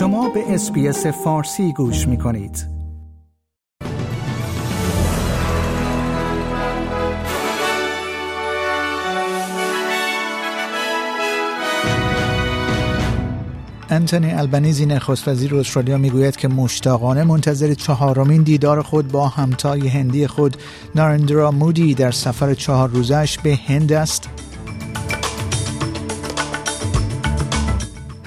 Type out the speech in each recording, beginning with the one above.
شما به اسپیس فارسی گوش می کنید. انتونی البنیزی نخست وزیر استرالیا می‌گوید که مشتاقانه منتظر چهارمین دیدار خود با همتای هندی خود نارندرا مودی در سفر چهار روزش به هند است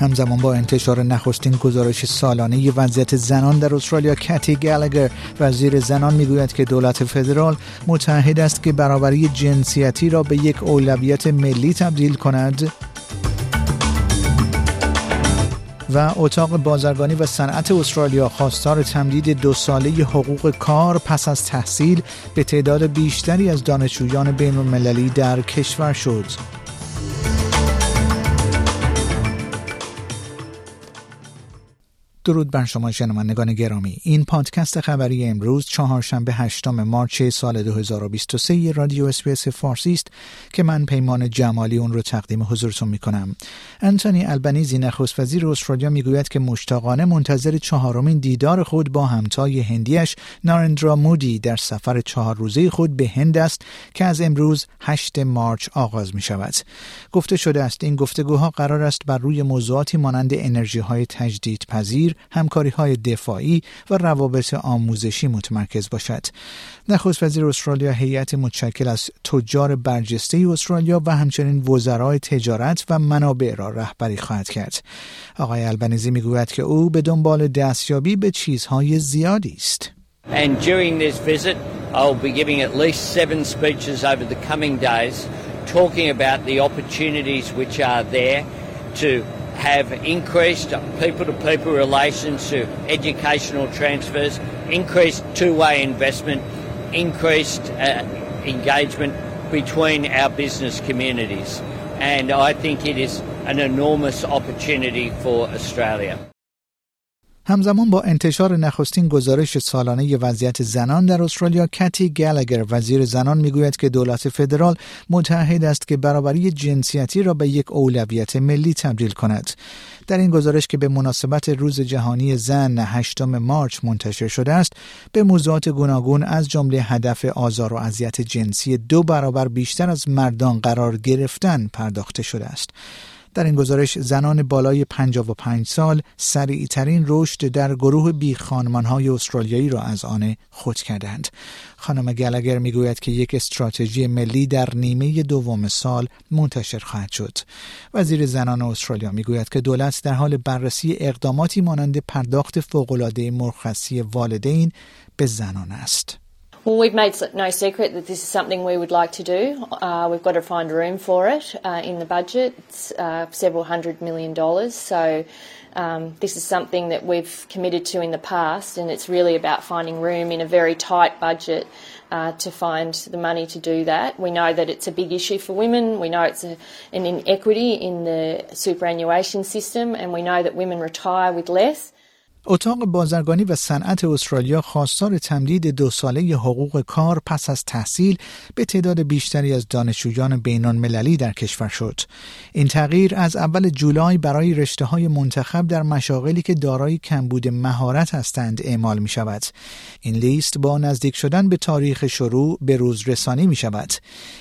همزمان با انتشار نخستین گزارش سالانه وضعیت زنان در استرالیا کتی گالگر وزیر زنان می‌گوید که دولت فدرال متحد است که برابری جنسیتی را به یک اولویت ملی تبدیل کند و اتاق بازرگانی و صنعت استرالیا خواستار تمدید دو ساله حقوق کار پس از تحصیل به تعداد بیشتری از دانشجویان بین المللی در کشور شد. درود بر شما شنوندگان گرامی. این پادکست خبری امروز چهارشنبه هشتم مارچ سال 2023 رادیو SBS فارسی است که من پیمان جمالی اون رو تقدیم حضورتون می کنم انتونی البنیزی نخست وزیر استرالیا می‌گوید که مشتاقانه منتظر چهارمین دیدار خود با همتای هندیش نارندرا مودی در سفر چهار روزه خود به هند است که از امروز 8 مارچ آغاز می شود گفته شده است این گفتگوها قرار است بر روی موضوعاتی مانند انرژی های تجدید همکاری های دفاعی و روابط آموزشی متمرکز باشد. نخست وزیر استرالیا هیئت متشکل از تجار برجسته استرالیا و همچنین وزرای تجارت و منابع را رهبری خواهد کرد. آقای البنیزی می‌گوید که او به دنبال دستیابی به چیزهای زیادی است. And during this visit, I'll be giving at least seven speeches over the coming days talking about the opportunities which are there to have increased people to people relations to educational transfers, increased two way investment, increased uh, engagement between our business communities. And I think it is an enormous opportunity for Australia. همزمان با انتشار نخستین گزارش سالانه وضعیت زنان در استرالیا کتی گالگر وزیر زنان می‌گوید که دولت فدرال متحد است که برابری جنسیتی را به یک اولویت ملی تبدیل کند. در این گزارش که به مناسبت روز جهانی زن 8 مارچ منتشر شده است به موضوعات گوناگون از جمله هدف آزار و اذیت جنسی دو برابر بیشتر از مردان قرار گرفتن پرداخته شده است. در این گزارش زنان بالای 55 سال ترین رشد در گروه بی های استرالیایی را از آن خود کردند. خانم گلگر می‌گوید که یک استراتژی ملی در نیمه دوم سال منتشر خواهد شد. وزیر زنان استرالیا می‌گوید که دولت در حال بررسی اقداماتی مانند پرداخت فوق‌العاده مرخصی والدین به زنان است. Well, we've made no secret that this is something we would like to do. Uh, we've got to find room for it uh, in the budget. It's uh, several hundred million dollars. So um, this is something that we've committed to in the past, and it's really about finding room in a very tight budget uh, to find the money to do that. We know that it's a big issue for women. We know it's a, an inequity in the superannuation system, and we know that women retire with less. اتاق بازرگانی و صنعت استرالیا خواستار تمدید دو ساله حقوق کار پس از تحصیل به تعداد بیشتری از دانشجویان بینان مللی در کشور شد. این تغییر از اول جولای برای رشته های منتخب در مشاغلی که دارای کمبود مهارت هستند اعمال می شود. این لیست با نزدیک شدن به تاریخ شروع به روز رسانی می شود.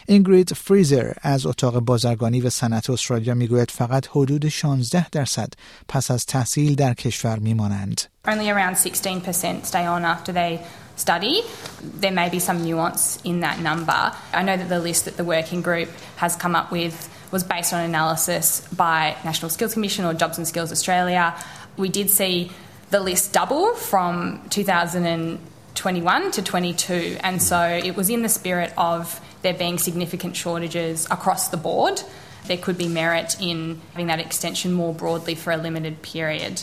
اینگرید فریزر از اتاق بازرگانی و صنعت استرالیا می گوید فقط حدود 16 درصد پس از تحصیل در کشور می مانند. Only around 16% stay on after they study. There may be some nuance in that number. I know that the list that the working group has come up with was based on analysis by National Skills Commission or Jobs and Skills Australia. We did see the list double from 2021 to 22, and so it was in the spirit of there being significant shortages across the board. There could be merit in having that extension more broadly for a limited period.